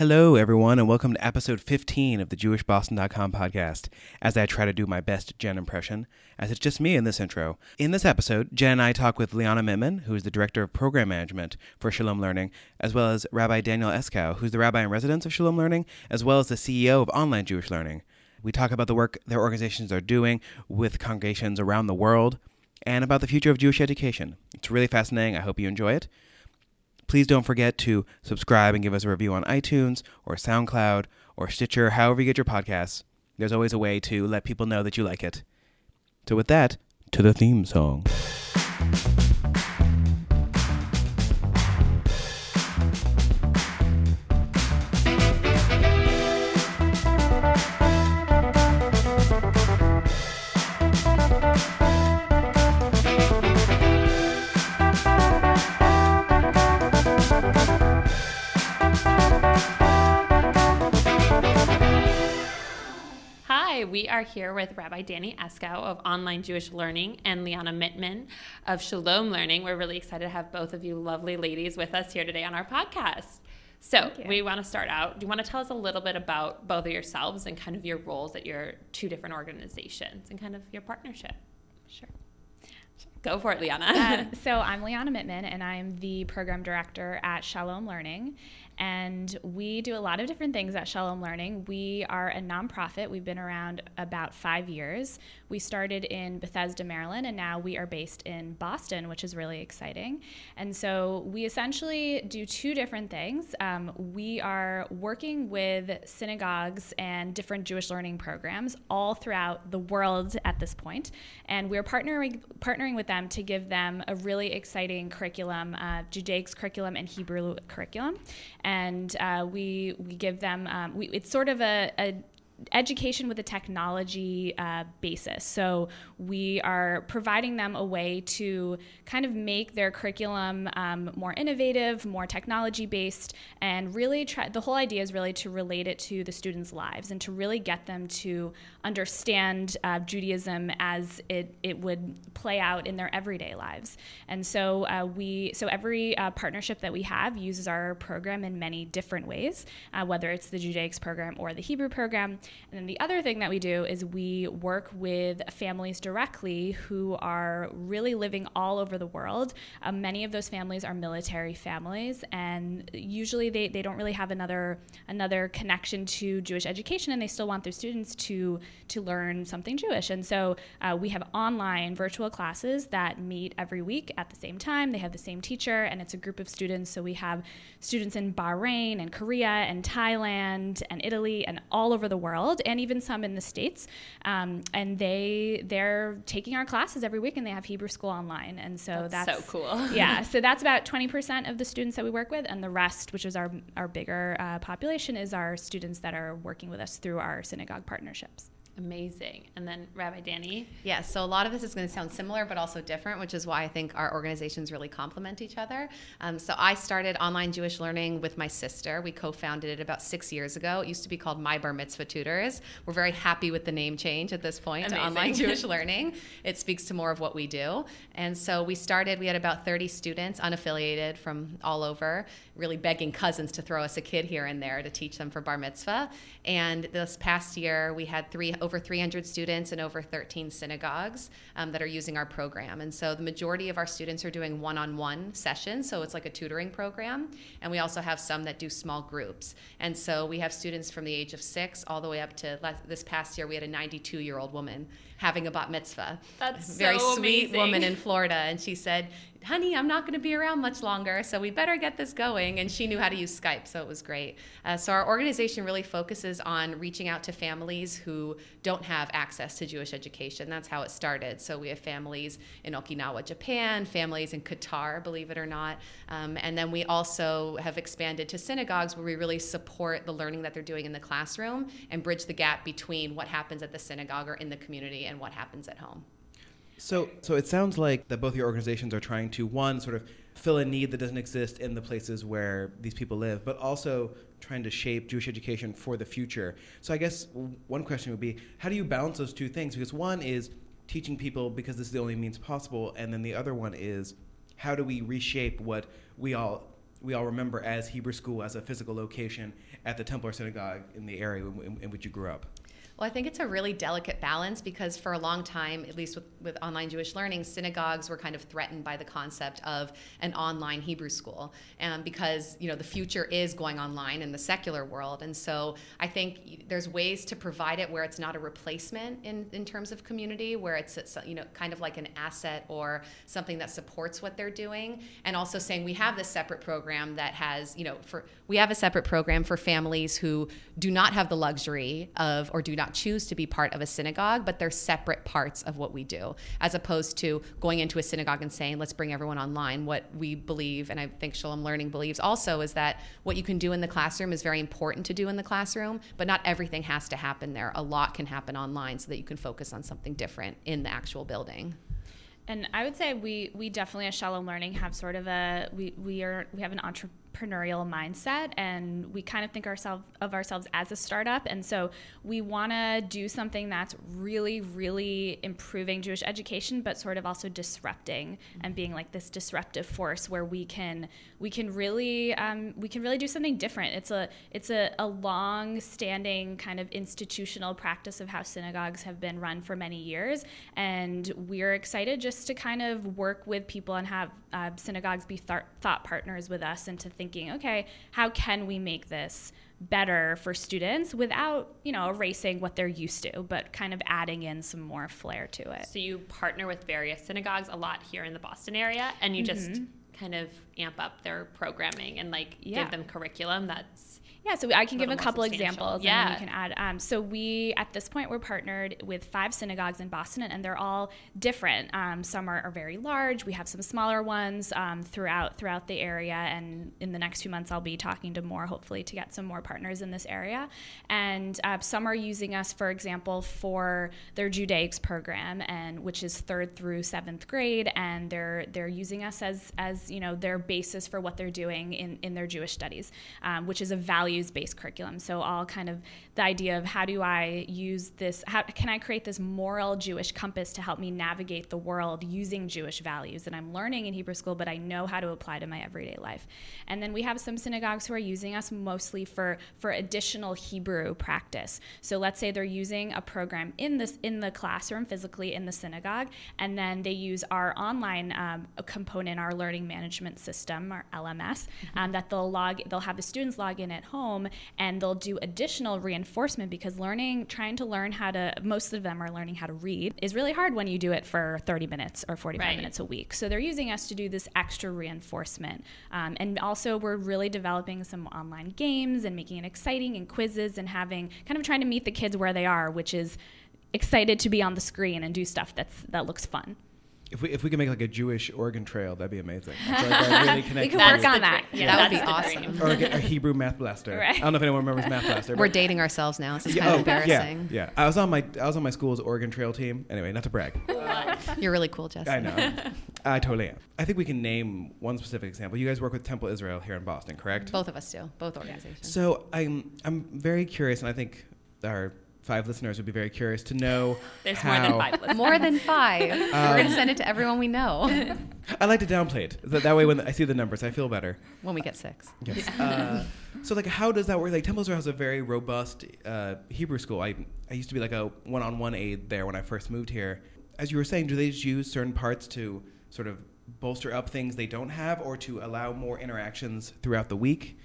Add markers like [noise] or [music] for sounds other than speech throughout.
Hello, everyone, and welcome to episode 15 of the JewishBoston.com podcast. As I try to do my best Jen impression, as it's just me in this intro. In this episode, Jen and I talk with Liana Mitman, who is the director of program management for Shalom Learning, as well as Rabbi Danielle Eskow, who's the rabbi in residence of Shalom Learning, as well as the CEO of Online Jewish Learning. We talk about the work their organizations are doing with congregations around the world and about the future of Jewish education. It's really fascinating. I hope you enjoy it. Please don't forget to subscribe and give us a review on iTunes or SoundCloud or Stitcher, however you get your podcasts. There's always a way to let people know that you like it. So, with that, to the theme song. Hi, we are here with Rabbi Danny Eskow of Online Jewish Learning and Liana Mitman of Shalom Learning. We're really excited to have both of you lovely ladies with us here today on our podcast. So, we want to start out. Do you want to tell us a little bit about both of yourselves and kind of your roles at your two different organizations and kind of your partnership? Sure. Go for it, Liana. Um, [laughs] so I'm Liana Mitman, and I'm the program director at Shalom Learning. And we do a lot of different things at Shalom Learning. We are a nonprofit. We've been around about five years. We started in Bethesda, Maryland, and now we are based in Boston, which is really exciting. And so we essentially do two different things. Um, we are working with synagogues and different Jewish learning programs all throughout the world at this point. and we're partnering partnering with them to give them a really exciting curriculum, uh, Judaics curriculum and Hebrew curriculum, and uh, we we give them um, we, it's sort of a, a education with a technology uh, basis. So we are providing them a way to kind of make their curriculum um, more innovative, more technology based, and really try. The whole idea is really to relate it to the students' lives and to really get them to understand uh, Judaism as it it would play out in their everyday lives. And so uh, we so every uh, partnership that we have uses our program in many different ways, uh, whether it's the Judaics program or the Hebrew program. And then the other thing that we do is we work with families directly who are really living all over the world. Um, many of those families are military families, and usually they, they don't really have another another connection to Jewish education, and they still want their students to to learn something Jewish. And so uh, we have online virtual classes that meet every week at the same time. They have the same teacher, and it's a group of students. So we have students in Bahrain and Korea and Thailand and Italy and all over the world, and even some in the states. Um, and they they're taking our classes every week, and they have Hebrew school online. And so That's that's, so cool. [laughs] yeah, so that's about 20% of the students that we work with, and the rest, which is our our bigger uh, population, is our students that are working with us through our synagogue partnerships. Amazing. And then Rabbi Danny. Yeah, so a lot of this is going to sound similar, but also different, which is why I think our organizations really complement each other. Um, so I started online Jewish learning with my sister. We co-founded it about six years ago. It used to be called My Bar Mitzvah Tutors. We're very happy with the name change at this point to Amazing. online [laughs] Jewish learning. It speaks to more of what we do. And so we started. We had about 30 students, unaffiliated from all over, really begging cousins to throw us a kid here and there to teach them for bar mitzvah. And this past year, we had three over 300 students in over 13 synagogues um, that are using our program. And so the majority of our students are doing one-on-one sessions, so it's like a tutoring program. And we also have some that do small groups. And so we have students from the age of six all the way up to le- this past year, we had a 92-year-old woman having a bat mitzvah. That's very so sweet amazing. woman in Florida, and she said, "Honey, I'm not going to be around much longer, so we better get this going." And she knew how to use Skype, so it was great. Uh, so our organization really focuses on reaching out to families who don't have access to Jewish education. That's how it started. So we have families in Okinawa, Japan, families in Qatar, believe it or not, um, and then we also have expanded to synagogues where we really support the learning that they're doing in the classroom and bridge the gap between what happens at the synagogue or in the community and what happens at home. So, so it sounds like that both your organizations are trying to one sort of fill a need that doesn't exist in the places where these people live, but also trying to shape Jewish education for the future. So, I guess one question would be, how do you balance those two things? Because one is teaching people because this is the only means possible, and then the other one is how do we reshape what we all we all remember as Hebrew school as a physical location at the temple or synagogue in the area in, in, in which you grew up? Well, I think it's a really delicate balance because for a long time, at least with, with online Jewish learning, synagogues were kind of threatened by the concept of an online Hebrew school, and because you know the future is going online in the secular world, and so I think there's ways to provide it where it's not a replacement in, in terms of community, where it's you know kind of like an asset or something that supports what they're doing, and also saying we have this separate program that has you know for we have a separate program for families who do not have the luxury of or do not choose to be part of a synagogue, but they're separate parts of what we do, as opposed to going into a synagogue and saying, let's bring everyone online. What we believe, and I think Shalom Learning believes also, is that what you can do in the classroom is very important to do in the classroom, but not everything has to happen there. A lot can happen online so that you can focus on something different in the actual building. And I would say we we definitely at Shalom Learning have sort of a we we are we have an entrepreneurial mindset and we kind of think ourselves of ourselves as a startup. And so we want to do something that's really really improving Jewish education but sort of also disrupting and being like this disruptive force where we can we can really um, we can really do something different. It's a it's a, a long standing kind of institutional practice of how synagogues have been run for many years. And we're excited just to kind of work with people and have uh, synagogues be th- thought partners with us and to thinking, okay, how can we make this better for students without, you know, erasing what they're used to, but kind of adding in some more flair to it. So you partner with various synagogues a lot here in the Boston area and you mm-hmm. just kind of amp up their programming and like yeah. give them curriculum that's yeah, so I can give a couple examples. Yeah, and you can add. Um, so we at this point we're partnered with five synagogues in Boston, and they're all different. Um, some are, are, very large. We have some smaller ones um, throughout throughout the area, and in the next few months I'll be talking to more, hopefully, to get some more partners in this area. And uh, some are using us, for example, for their Judaics program, and which is third through seventh grade, and they're they're using us as as you know their basis for what they're doing in in their Jewish studies, um, which is a value values based curriculum. So, all kind of the idea of how do I use this, how can I create this moral Jewish compass to help me navigate the world using Jewish values that I'm learning in Hebrew school, but I know how to apply to my everyday life. And then we have some synagogues who are using us mostly for, for additional Hebrew practice. So, let's say they're using a program in this in the classroom physically in the synagogue, and then they use our online um, component, our learning management system, our LMS, mm-hmm. um, that they'll log, they'll have the students log in at home home and they'll do additional reinforcement because learning, trying to learn how to, most of them are learning how to read, is really hard when you do it for 30 minutes or 45 right. minutes a week. So they're using us to do this extra reinforcement. Um, and also, we're really developing some online games and making it exciting and quizzes and having kind of trying to meet the kids where they are, which is excited to be on the screen and do stuff that's that looks fun. If we if we can make like a Jewish Oregon Trail, that'd be amazing. [laughs] really we can work on that. Yeah, that would be awesome. Or a, a, [laughs] Hebrew math blaster. Right. I don't know if anyone remembers math blaster. We're dating ourselves now. This is yeah, kind of oh, embarrassing. Yeah, yeah. I was on my I was on my school's Oregon Trail team. Anyway, not to brag. [laughs] You're really cool, Jesse. I know. I totally am. I think we can name one specific example. You guys work with Temple Israel here in Boston, correct? Both of us do. Both organizations. So I'm I'm very curious, and I think our five listeners would be very curious to know. [laughs] There's how, more than five listeners. More than five. [laughs] Um, We're going to send it to everyone we know. [laughs] I like to downplay it. That, that way, when I see the numbers, I feel better. When we get six. Yes. Uh, so, like, how does that work? Like, Temple Israel has a very robust uh, Hebrew school. I, I used to be like a one on one aide there when I first moved here. As you were saying, do they just use certain parts to sort of bolster up things they don't have or to allow more interactions throughout the week?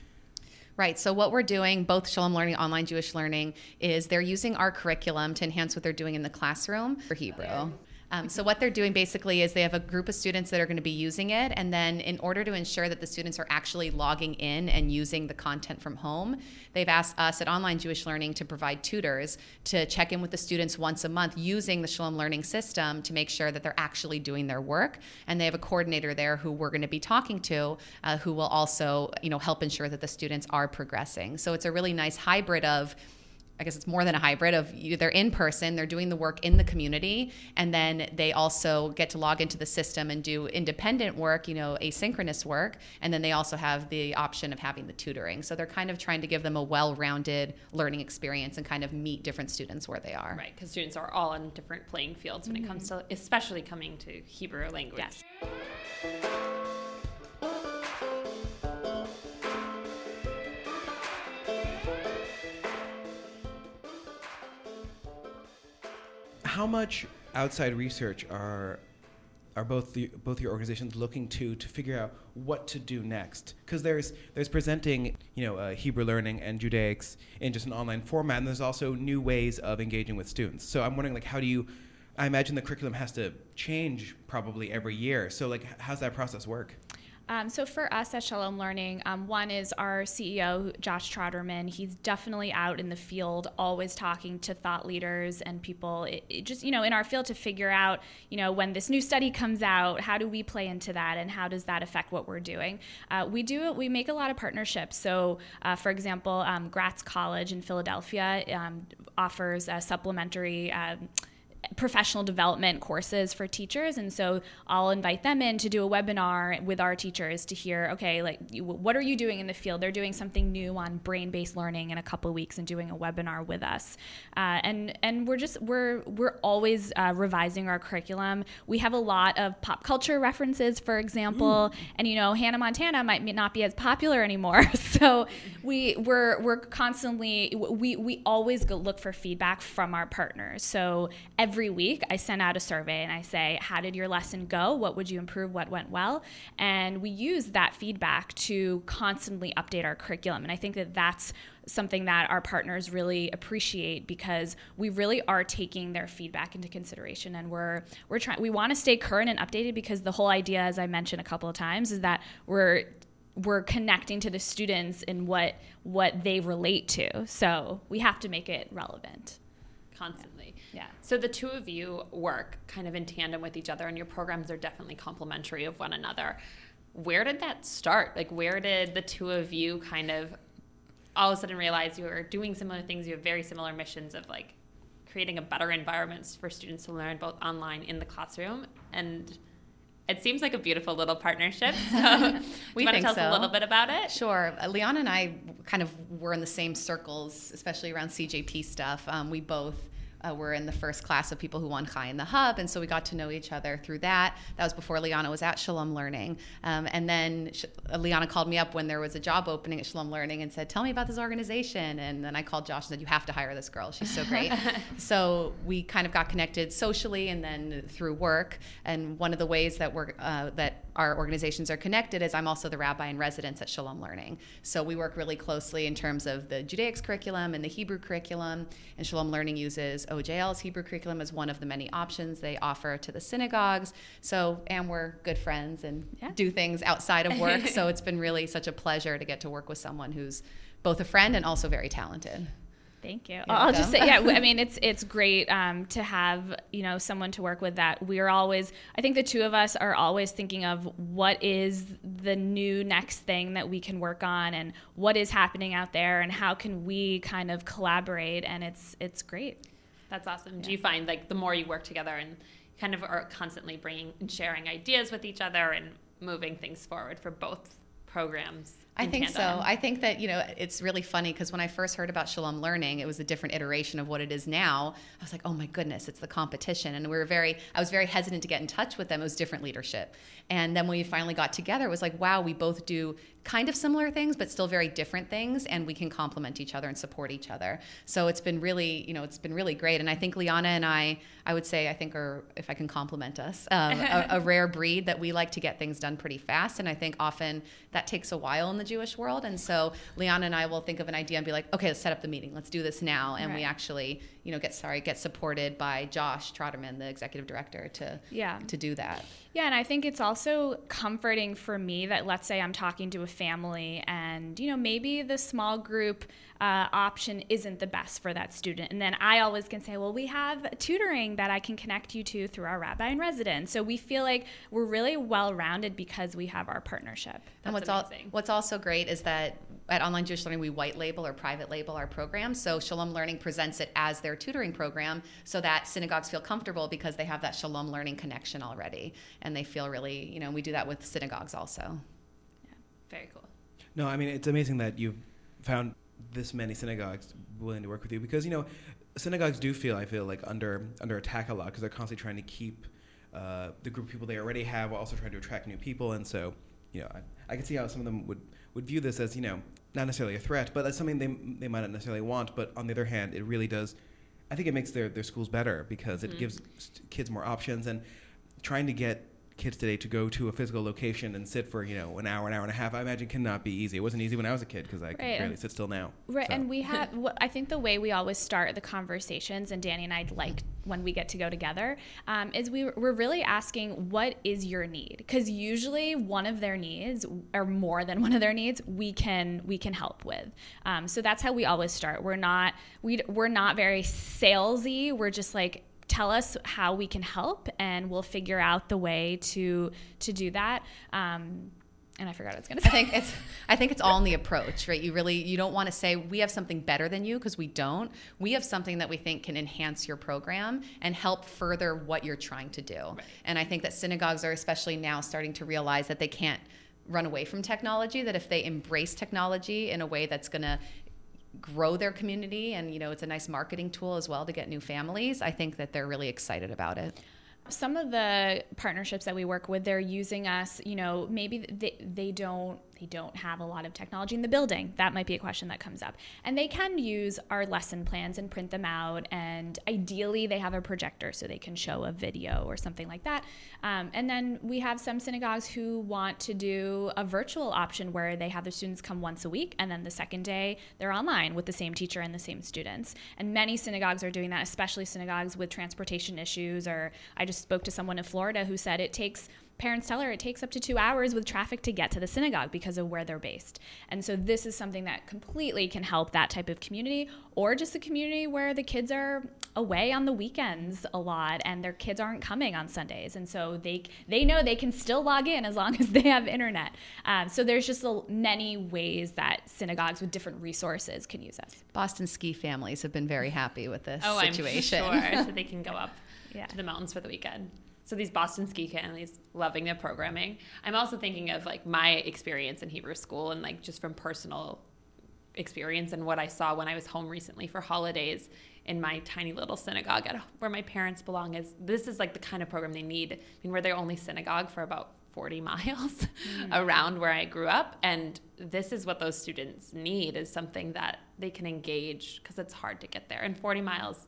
Right. So what we're doing, both Shalom Learning, Online Jewish Learning, is they're using our curriculum to enhance what they're doing in the classroom for Hebrew. Um, so what they're doing basically is they have a group of students that are going to be using it, and then in order to ensure that the students are actually logging in and using the content from home, they've asked us at Online Jewish Learning to provide tutors to check in with the students once a month using the Shalom Learning system to make sure that they're actually doing their work. And they have a coordinator there who we're going to be talking to, uh, who will also, you know, help ensure that the students are progressing. So it's a really nice hybrid of I guess it's more than a hybrid of they're in person, they're doing the work in the community, and then they also get to log into the system and do independent work, you know, asynchronous work, and then they also have the option of having the tutoring. So they're kind of trying to give them a well-rounded learning experience and kind of meet different students where they are. Right, because students are all on different playing fields when mm-hmm. it comes to, especially coming to Hebrew language. Yes. How much outside research are are both the, both your organizations looking to to figure out what to do next? Because there's there's presenting you know uh, Hebrew learning and Judaics in just an online format, and there's also new ways of engaging with students. So I'm wondering like how do you I imagine the curriculum has to change probably every year. So like how's that process work? Um, so for us at Shalom Learning, um, one is our CEO Josh Troderman. He's definitely out in the field, always talking to thought leaders and people. It, it just you know in our field to figure out you know when this new study comes out, how do we play into that, and how does that affect what we're doing? Uh, we do we make a lot of partnerships. So uh, for example, um, Gratz College in Philadelphia um, offers a supplementary. Professional development courses for teachers. And so i'll invite them in to do a webinar with our teachers to hear okay like what are you doing in the field? They're doing something new on brain-based learning in a couple of weeks and doing a webinar with us. Uh, and and we're just we're we're always uh, revising our curriculum. We have a lot of pop culture references for example. Mm. and you know hannah montana might not be as popular anymore. [laughs] So we we're we're constantly we we always look for feedback from our partners. So every every week I send out a survey and I say, How did your lesson go? What would you improve? What went well? And we use that feedback to constantly update our curriculum. And I think that that's something that our partners really appreciate because we really are taking their feedback into consideration and we're we're trying we want to stay current and updated because the whole idea as I mentioned a couple of times is that we're we're connecting to the students in what what they relate to so we have to make it relevant constantly. Yeah. So the two of you work kind of in tandem with each other, and your programs are definitely complementary of one another. Where did that start? Like, where did the two of you kind of all of a sudden realize you were doing similar things? You have very similar missions of like creating a better environment for students to learn both online in the classroom and it seems like a beautiful little partnership. [laughs] So, we want to tell so. us a little bit about it? Sure. Uh, Liana and I kind of were in the same circles, especially around CJP stuff. Um, we both uh, were in the first class of people who won Chai in the Hub, and so we got to know each other through that. That was before Liana was at Shalom Learning, um, and then Sh- uh, Liana called me up when there was a job opening at Shalom Learning and said, "Tell me about this organization." And then I called Josh and said, "You have to hire this girl. She's so great." [laughs] so we kind of got connected socially and then through work. And one of the ways that we're uh, that our organizations are connected is I'm also the rabbi in residence at Shalom Learning. So we work really closely in terms of the Judaics curriculum and the Hebrew curriculum. And Shalom Learning uses OJL's Hebrew curriculum as one of the many options they offer to the synagogues. So, and we're good friends and yeah. do things outside of work. so [laughs] it's been really such a pleasure to get to work with someone who's both a friend and also very talented. Thank you. I'll just say, yeah. I [laughs] mean, it's it's great um, to have you know someone to work with that we're always. I think the two of us are always thinking of what is the new next thing that we can work on, and what is happening out there, and how can we kind of collaborate. And it's it's great. That's awesome. Yeah. Do you find like the more you work together and kind of are constantly bringing and sharing ideas with each other and moving things forward for both programs? I think tandem. so. I think that, you know, it's really funny because when I first heard about Shalom Learning, it was a different iteration of what it is now. I was like, oh my goodness, it's the competition. And we were very, I was very hesitant to get in touch with them. It was different leadership. And then when we finally got together, it was like, wow, we both do kind of similar things, but still very different things. And we can complement each other and support each other. So it's been really, you know, it's been really great. And I think Liana and I, I would say, I think are, if I can compliment us, um, [laughs] a, a rare breed that we like to get things done pretty fast. And I think often that takes a while in the Jewish world. And so Liana and I will think of an idea and be like, okay, let's set up the meeting. Let's do this now. And right. we actually, you know, get sorry, get supported by Josh Troderman, the executive director, to yeah. to do that. Yeah, and I think it's also comforting for me that let's say I'm talking to a family and you know maybe the small group uh, option isn't the best for that student, and then I always can say, well, we have tutoring that I can connect you to through our rabbi in residence. So we feel like we're really well rounded because we have our partnership. That's and what's. Al- what's also great is that at Online Jewish Learning, we white label or private label our program. So Shalom Learning presents it as their tutoring program so that synagogues feel comfortable because they have that Shalom Learning connection already. And they feel really, you know, we do that with synagogues also. Very cool. No, I mean, it's amazing that you've found this many synagogues willing to work with you because, you know, synagogues do feel, I feel like, under, under attack a lot because they're constantly trying to keep uh, the group of people they already have while also trying to attract new people. And so, you know, I, I can see how some of them would would view this as you know not necessarily a threat, but as something they they might not necessarily want. But on the other hand, it really does I think it makes their, their schools better because it gives kids more options and trying to get kids today to go to a physical location and sit for you know an hour, an hour and a half. I imagine cannot be easy. It wasn't easy when I was a kid because I Right, barely sit still now. Right, So- and we have. I think the way we always start the conversations, and Danny and I like when we get to go together, um, is we we're really asking what is your need? Because usually one of their needs, or more than one of their needs, we can we can help with. Um, so that's how we always start. We're not we we're not very salesy. We're just like tell us how we can help and we'll figure out the way to to do that um, and i forgot what i was going to say. I think it's I think it's all in the approach, right? You really you don't want to say we have something better than you because we don't. We have something that we think can enhance your program and help further what you're trying to do. And I think that synagogues are especially now starting to realize that they can't run away from technology that if they embrace technology in a way that's going to grow their community and you know it's a nice marketing tool as well to get new families i think that they're really excited about it. Some of the partnerships that we work with they're using us you know maybe they, they don't they don't have a lot of technology in the building. That might be a question that comes up. And they can use our lesson plans and print them out and ideally they have a projector so they can show a video or something like that. Um, and then we have some synagogues who want to do a virtual option where they have the students come once a week and then the second day they're online with the same teacher and the same students. And many synagogues are doing that especially synagogues with transportation issues or i just spoke to someone in florida who said it takes parents tell her it takes up to two hours with traffic to get to the synagogue because of where they're based. And so this is something that completely can help that type of community or just a community where the kids are away on the weekends a lot and their kids aren't coming on Sundays. And so they they know they can still log in as long [laughs] as they have internet. Um, so there's just a, many ways that synagogues with different resources can use us. boston ski families have been very happy with this Oh, situation I'm sure. so [laughs] they can go up Yeah. to the mountains for the weekend. So these Boston ski families loving the programming. I'm also thinking of like my experience in Hebrew school and like just from personal experience and what I saw when I was home recently for holidays in my tiny little synagogue at, where my parents belong is this is like the kind of program they need. I mean, we're their only synagogue for about 40 [laughs] miles mm. around where I grew up and this is what those students need is something that they can engage because it's hard to get there and 40 miles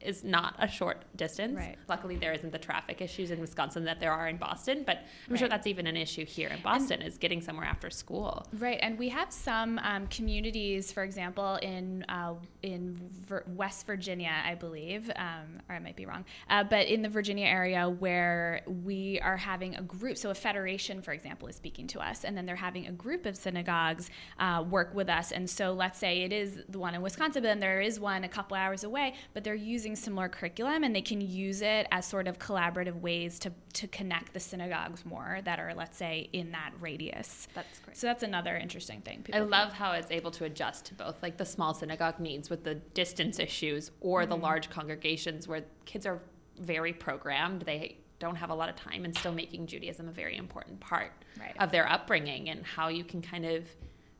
is not a short distance. Right. Luckily, there isn't the traffic issues in Wisconsin that there are in Boston, but I'm sure that's even an issue here in Boston is getting somewhere after school. Right, and we have some um, communities, for example, in uh, in Vir- West Virginia, I believe, um, or I might be wrong, uh, but in the Virginia area where we are having a group. So a federation, for example, is speaking to us, and then they're having a group of synagogues uh, work with us. And so let's say it is the one in Wisconsin, but then there is one a couple hours away, but they're using similar curriculum, and they can use it as sort of collaborative ways to to connect the synagogues more that are, let's say, in that radius. That's great. So that's another interesting thing. I love how it's able to adjust to both like the small synagogue needs with the distance issues or Mm-hmm. the large congregations where kids are very programmed. They don't have a lot of time and still making Judaism a very important part Right. of their upbringing and how you can kind of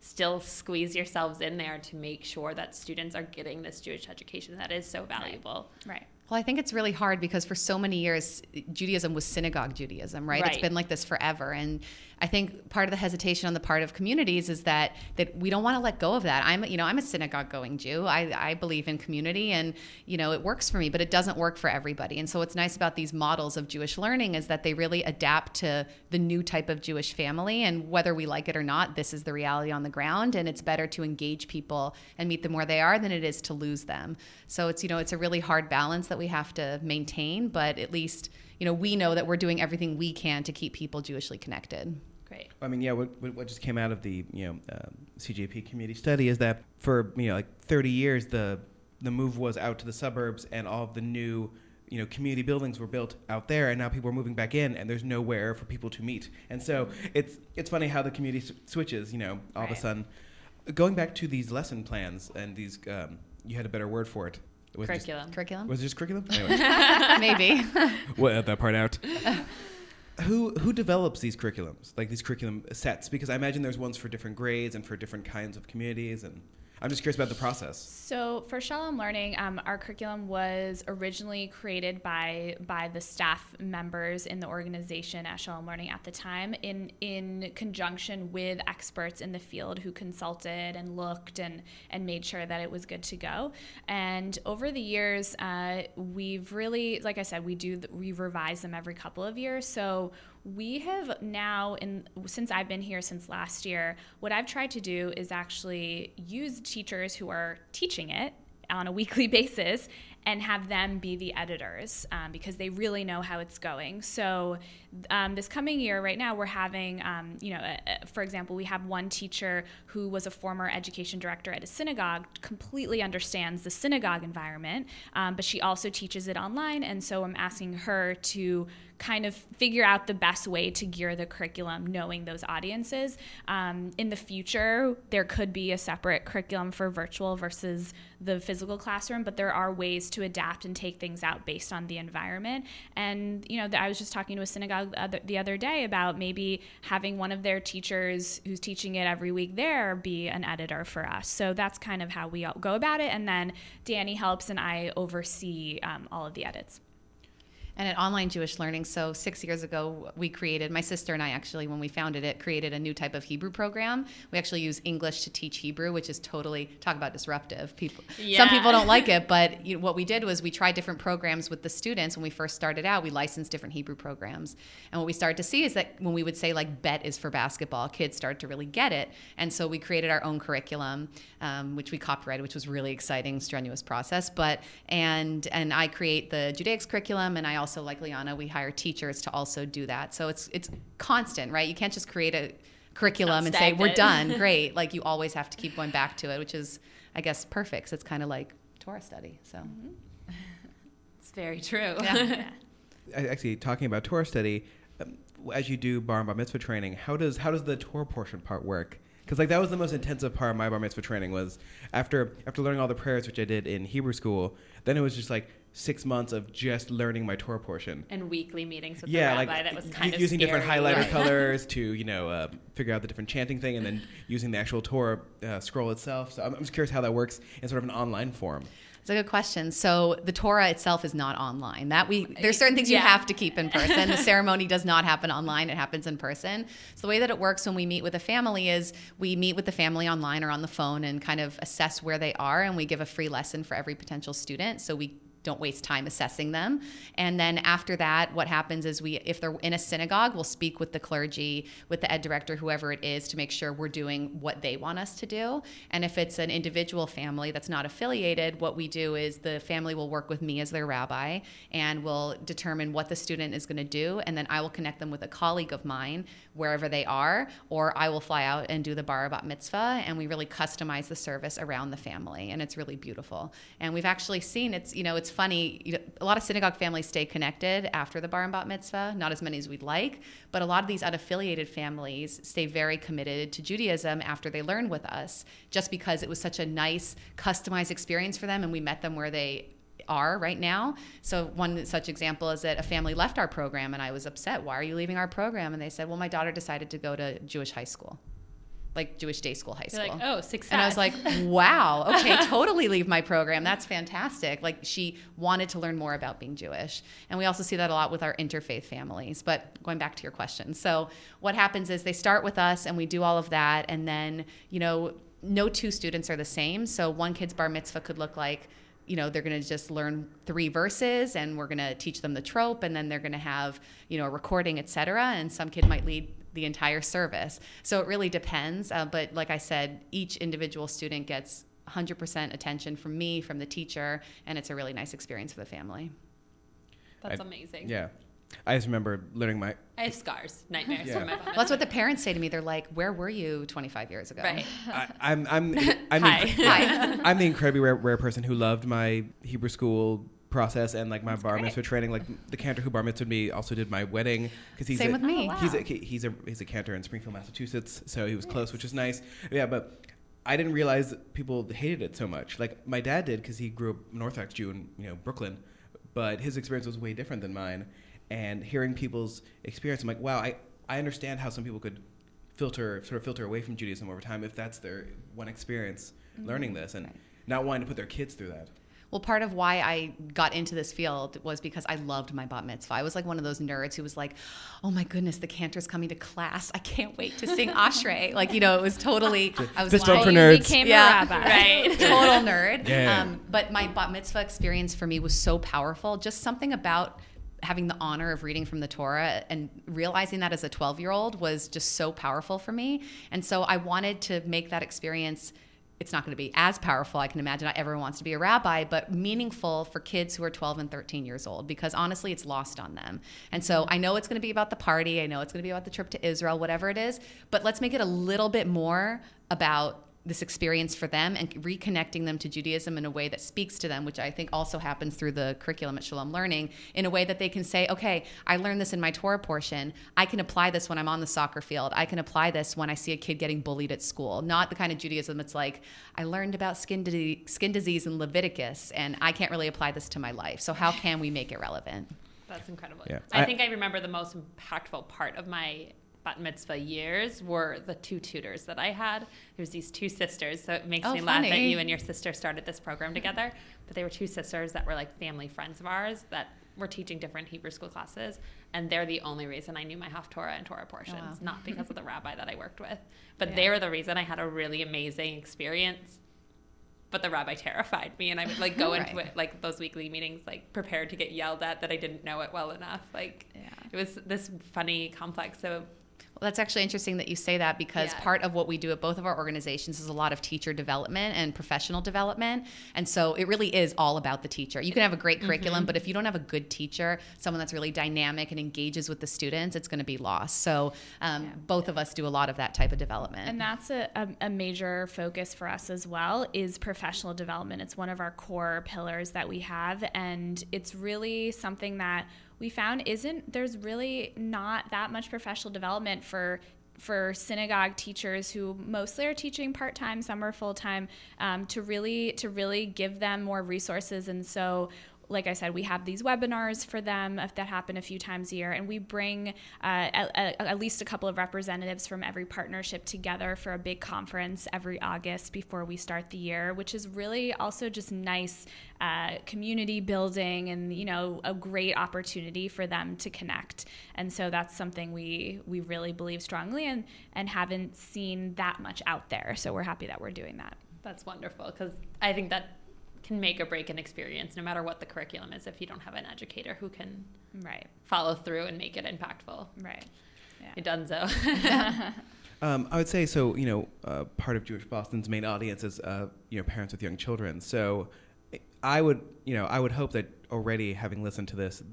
still squeeze yourselves in there to make sure that students are getting this Jewish education that is so valuable. right. Well, I think it's really hard because for so many years, Judaism was synagogue Judaism, right? It's been like this forever. And I think part of the hesitation on the part of communities is that that we don't want to let go of that. I'm, you know, I'm a synagogue going Jew. I, I believe in community and, you know, it works for me, but it doesn't work for everybody. And so what's nice about these models of Jewish learning is that they really adapt to the new type of Jewish family. And whether we like it or not, this is the reality on the ground. And it's better to engage people and meet them where they are than it is to lose them. So it's, you know, it's a really hard balance that we have to maintain, but at least, you know, we know that we're doing everything we can to keep people Jewishly connected. Great. I mean, yeah, what, what what just came out of the you know um, CJP community study is that for you know like 30 years the the move was out to the suburbs and all of the new you know community buildings were built out there and now people are moving back in and there's nowhere for people to meet and so it's it's funny how the community s- switches you know all of a sudden going back to these lesson plans and these um, you had a better word for it was it just- Curriculum. Curriculum? was it just curriculum [laughs] anyway Maybe. [laughs] we'll edit that part out. [laughs] who who develops these curriculums, like these curriculum sets? Because I imagine there's ones for different grades and for different kinds of communities. And I'm just curious about the process. So for Shalom Learning, um, our curriculum was originally created by by the staff members in the organization at Shalom Learning at the time, in in conjunction with experts in the field who consulted and looked and and made sure that it was good to go. And over the years, uh, we've really, like I said, we do we revise them every couple of years. So we have now in since I've been here since last year, what I've tried to do is actually use teachers who are teaching it on a [laughs] weekly basis and have them be the editors um, because they really know how it's going. So um, this coming year, right now, we're having, um, you know, uh, for example, we have one teacher who was a former education director at a synagogue, completely understands the synagogue environment, um, but she also teaches it online, and so I'm asking her to kind of figure out the best way to gear the curriculum knowing those audiences. Um, in the future, there could be a separate curriculum for virtual versus the physical classroom, but there are ways to adapt and take things out based on the environment. And, you know, I was just talking to a synagogue the other day about maybe having one of their teachers who's teaching it every week there be an editor for us. So that's kind of how we go about it. And then Danny helps and I oversee um, all of the edits and at Online Jewish Learning. So six years ago, we created, my sister and I actually, when we founded it, created a new type of Hebrew program. We actually use English to teach Hebrew, which is totally, talk about disruptive. People, yeah. Some people don't like it, [laughs] but you know, what we did was we tried different programs with the students. When we first started out, we licensed different Hebrew programs. And what we started to see is that when we would say like bet is for basketball, kids started to really get it. And so we created our own curriculum, um, which we copyrighted, which was really exciting, strenuous process. But, and, and I create the Judaics curriculum and I also also like Liana, we hire teachers to also do that. So it's it's constant, right? You can't just create a curriculum and say we're done. [laughs] Great. Like you always have to keep going back to it, which is I guess perfect. So it's kind of like Torah study. So mm-hmm. it's very true. Yeah. [laughs] Actually, talking about Torah study, um, as you do bar and bar mitzvah training, how does how does the Torah portion part work? Because like that was the most intensive part of my bar mitzvah training was after after learning all the prayers which I did in Hebrew school. Then it was just like six months of just learning my Torah portion and weekly meetings with yeah, the rabbi. Like, that was kind of using scary. different highlighter right. colors [laughs] to you know uh, figure out the different chanting thing, and then using the actual Torah uh, scroll itself. So I'm, I'm just curious how that works in sort of an online form. It's a good question. So the Torah itself is not online. That we there's certain things yeah. you have to keep in person. the [laughs] ceremony does not happen online. It happens in person. So the way that it works when we meet with a family is we meet with the family online or on the phone and kind of assess where they are and we give a free lesson for every potential student. So we don't waste time assessing them. And then after that, what happens is we, if they're in a synagogue, we'll speak with the clergy, with the ed director, whoever it is, to make sure we're doing what they want us to do. And if it's an individual family that's not affiliated, what we do is the family will work with me as their rabbi and will determine what the student is going to do. And then I will connect them with a colleague of mine wherever they are, or I will fly out and do the bar bat mitzvah. And we really customize the service around the family. And it's really beautiful. And we've actually seen it's, you know, it's funny. You know, a lot of synagogue families stay connected after the bar and bat mitzvah. Not as many as we'd like, but a lot of these unaffiliated families stay very committed to Judaism after they learn with us, just because it was such a nice, customized experience for them, and we met them where they are right now. So one such example is that a family left our program and I was upset. Why are you leaving our program? And they said, well, my daughter decided to go to Jewish high school like Jewish day school, high school. You're like, oh, success. And I was like, [laughs] wow, okay, totally leave my program. That's fantastic. Like she wanted to learn more about being Jewish. And we also see that a lot with our interfaith families. But going back to your question. So what happens is they start with us and we do all of that. And then, you know, no two students are the same. So one kid's bar mitzvah could look like, you know they're going to just learn three verses and we're going to teach them the trope and then they're going to have you know a recording etc and some kid might lead the entire service. So it really depends. Uh, but like I said, each individual student gets 100% attention from me, from the teacher, and it's a really nice experience for the family. That's I, amazing. Yeah. I just remember learning my. I have scars, nightmares yeah. from my. Well, that's what the parents say to me. They're like, "Where were you 25 years ago?" Right. [laughs] I, am I'm. I'm. I'm Hi. The, Hi. I'm the incredibly rare, rare person who loved my Hebrew school process and like my That's bar great. mitzvah training. Like the cantor who bar mitzvahed me also did my wedding because he's same a, with me. Oh, wow. He's a he's a he's a cantor in Springfield, Massachusetts, so he was nice. close, which is nice. Yeah, but I didn't realize people hated it so much. Like my dad did because he grew up an Orthodox Jew in you know Brooklyn, but his experience was way different than mine. And hearing people's experience, I'm like, wow, I I understand how some people could filter sort of filter away from Judaism over time if that's their one experience mm-hmm. learning this and not wanting to put their kids through that. Well, part of why I got into this field was because I loved my bat mitzvah. I was like one of those nerds who was like, "Oh my goodness, the cantor's coming to class! I can't wait to sing Ashrei!" [laughs] like you know, it was totally. I was Fist bump like, for You nerds. became Yeah. a rabbi. Right. [laughs] total nerd. Yeah. Um, but my bat mitzvah experience for me was so powerful. Just something about having the honor of reading from the Torah and realizing that as a 12 year old was just so powerful for me. And so I wanted to make that experience. It's not going to be as powerful. I can imagine not everyone wants to be a rabbi, but meaningful for kids who are 12 and 13 years old because honestly, it's lost on them. And so I know it's going to be about the party. I know it's going to be about the trip to Israel, whatever it is, but let's make it a little bit more about this experience for them and reconnecting them to Judaism in a way that speaks to them, which I think also happens through the curriculum at Shalom Learning, in a way that they can say, okay, I learned this in my Torah portion. I can apply this when I'm on the soccer field. I can apply this when I see a kid getting bullied at school. Not the kind of Judaism that's like, I learned about skin, di- skin disease in Leviticus and I can't really apply this to my life. So, how can we make it relevant? That's incredible. Yeah. I, I- think I remember the most impactful part of my bat mitzvah years were the two tutors that I had. There's these two sisters, so it makes Oh, me laugh that you and your sister started this program together. But they were two sisters that were like family friends of ours that were teaching different Hebrew school classes, and they're the only reason I knew my Haftorah and Torah oh, portions, wow. not because of the rabbi that I worked with, but Yeah. they were the reason I had a really amazing experience. But the rabbi terrified me, and I would like go [laughs] into Right. it like those weekly meetings, like prepared to get yelled at that I didn't know it well enough. Like Yeah. it was this funny complex. So Well, that's actually interesting that you say that because Yeah. part of what we do at both of our organizations is a lot of teacher development and professional development. And so it really is all about the teacher. You can have a great curriculum, but if you don't have a good teacher, someone that's really dynamic and engages with the students, it's going to be lost. So um, both of us do a lot of that type of development. And that's a, a, a major focus for us as well is professional development. It's one of our core pillars that we have, and it's really something that we found isn't there's really not that much professional development for for synagogue teachers who mostly are teaching part time, some are full time, um, to really to really give them more resources. And so like I said, we have these webinars for them that happen a few times a year, and we bring uh, at, at- at least a couple of representatives from every partnership together for a big conference every August before we start the year, which is really also just nice uh, community building and you know a great opportunity for them to connect. And so that's something we we really believe strongly and and haven't seen that much out there. So we're happy that we're doing that. that's wonderful because I think that can make or break an experience, no matter what the curriculum is. If you don't have an educator who can Right. follow through and make it impactful, Right. Yeah. it done so. [laughs] Um, I would say so. You know, uh, part of Jewish Boston's main audience is uh, you know parents with young children. So I would you know I would hope that already having listened to this,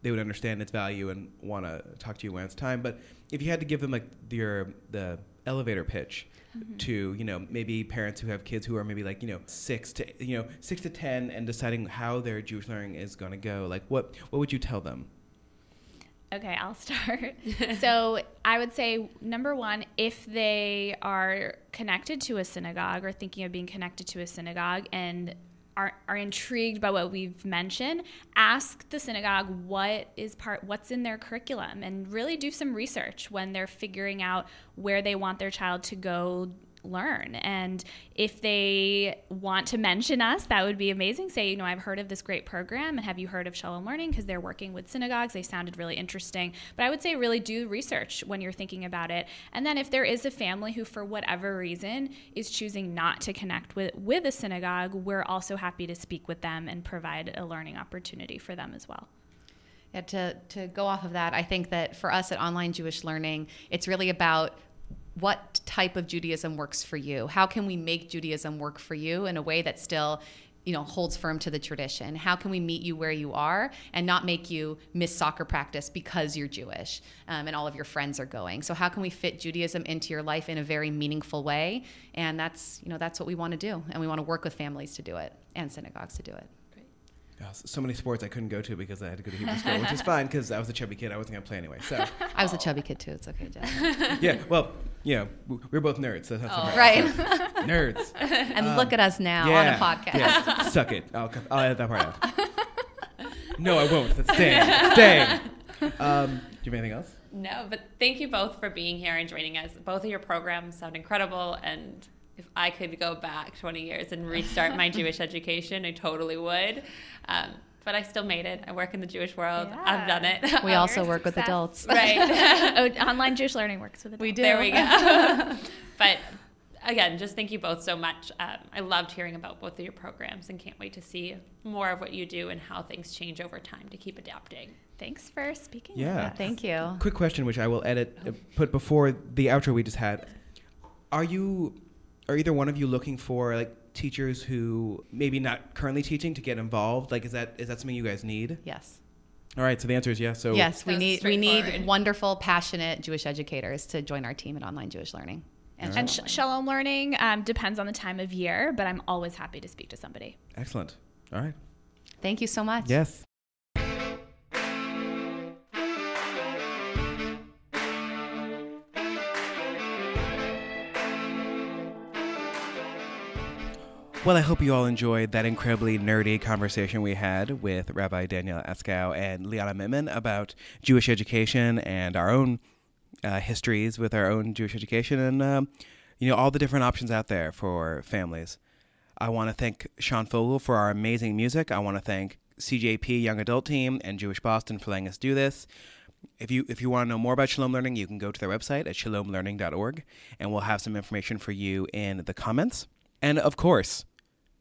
they would understand its value and want to talk to you when it's time. But if you had to give them like your the elevator pitch Mm-hmm. to you know maybe parents who have kids who are maybe like you know six to you know six to ten and deciding how their Jewish learning is going to go, like what what would you tell them? Okay, I'll [laughs] start. [laughs] so I would say number one, if they are connected to a synagogue or thinking of being connected to a synagogue and are, are intrigued by what we've mentioned, ask the synagogue what is part what's in their curriculum and really do some research when they're figuring out where they want their child to go learn. And if they want to mention us, that would be amazing. Say, you know, I've heard of this great program, and have you heard of Shalom Learning? Because they're working with synagogues. They sounded really interesting. But I would say really do research when you're thinking about it. And then if there is a family who, for whatever reason, is choosing not to connect with, with a synagogue, we're also happy to speak with them and provide a learning opportunity for them as well. Yeah, to, to go off of that, I think that for us at Online Jewish Learning, it's really about what type of Judaism works for you. How can we make Judaism work for you in a way that still you know holds firm to the tradition? How can we meet you where you are and not make you miss soccer practice because you're jewish um, and all of your friends are going? So how can we fit judaism into your life in a very meaningful way? And that's you know that's what we want to do and we want to work with families to do it and synagogues to do it so many sports I couldn't go to because I had to go to Hebrew school, which is [laughs] fine because I was a chubby kid. I wasn't gonna play anyway. So i was a chubby kid too it's okay Jen. [laughs] yeah, well, you know, w- we're both nerds. So that's okay. right [laughs] nerds. and look at us now on a podcast Yeah, suck it. I'll, cut- I'll edit that part out. no, I won't. That's staying. Staying. Um, do you have anything else? no, but thank you both for being here and joining us. Both of your programs sound incredible, and if I could go back 20 years and restart my [laughs] Jewish education, I totally would. Um, but I still made it. I work in the Jewish world. Yeah. I've done it. We [laughs] also you're a work with adults. [laughs] right. oh, online Jewish learning works with adults. We do. There we go. but again, just thank you both so much. Um, I loved hearing about both of your programs and can't wait to see more of what you do and how things change over time to keep adapting. Thanks for speaking. Yeah. with us. Thank you. Quick question, which I will edit, uh, put before the outro we just had. Are you, are either one of you looking for like teachers who maybe not currently teaching to get involved? Like, is that is that something you guys need? Yes. All right, so the answer is yes. So yes, we need we need wonderful, passionate Jewish educators to join our team at Online Jewish Learning. And, And Shalom sh- Shalom Learning um, depends on the time of year, but I'm always happy to speak to somebody. excellent. All right. Thank you so much. Yes. Well, I hope you all enjoyed that incredibly nerdy conversation we had with Rabbi Danielle Eskow and Liana Mitman about Jewish education and our own uh, histories with our own Jewish education and, um, you know, all the different options out there for families. I want to thank Sean Fogel for our amazing music. I want to thank CJP Young Adult Team and Jewish Boston for letting us do this. If you if you want to know more about Shalom Learning, you can go to their website at shalomlearning.org, and we'll have some information for you in the comments. And of course,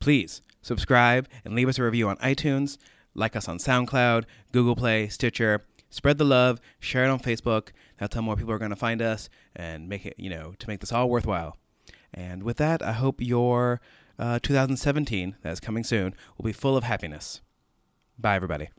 please subscribe and leave us a review on iTunes, like us on SoundCloud, Google Play, Stitcher. Spread the love, share it on Facebook. That's how more people are going to find us and make it, you know, to make this all worthwhile. And with that, I hope your uh, 2017, that is coming soon, will be full of happiness. Bye, everybody.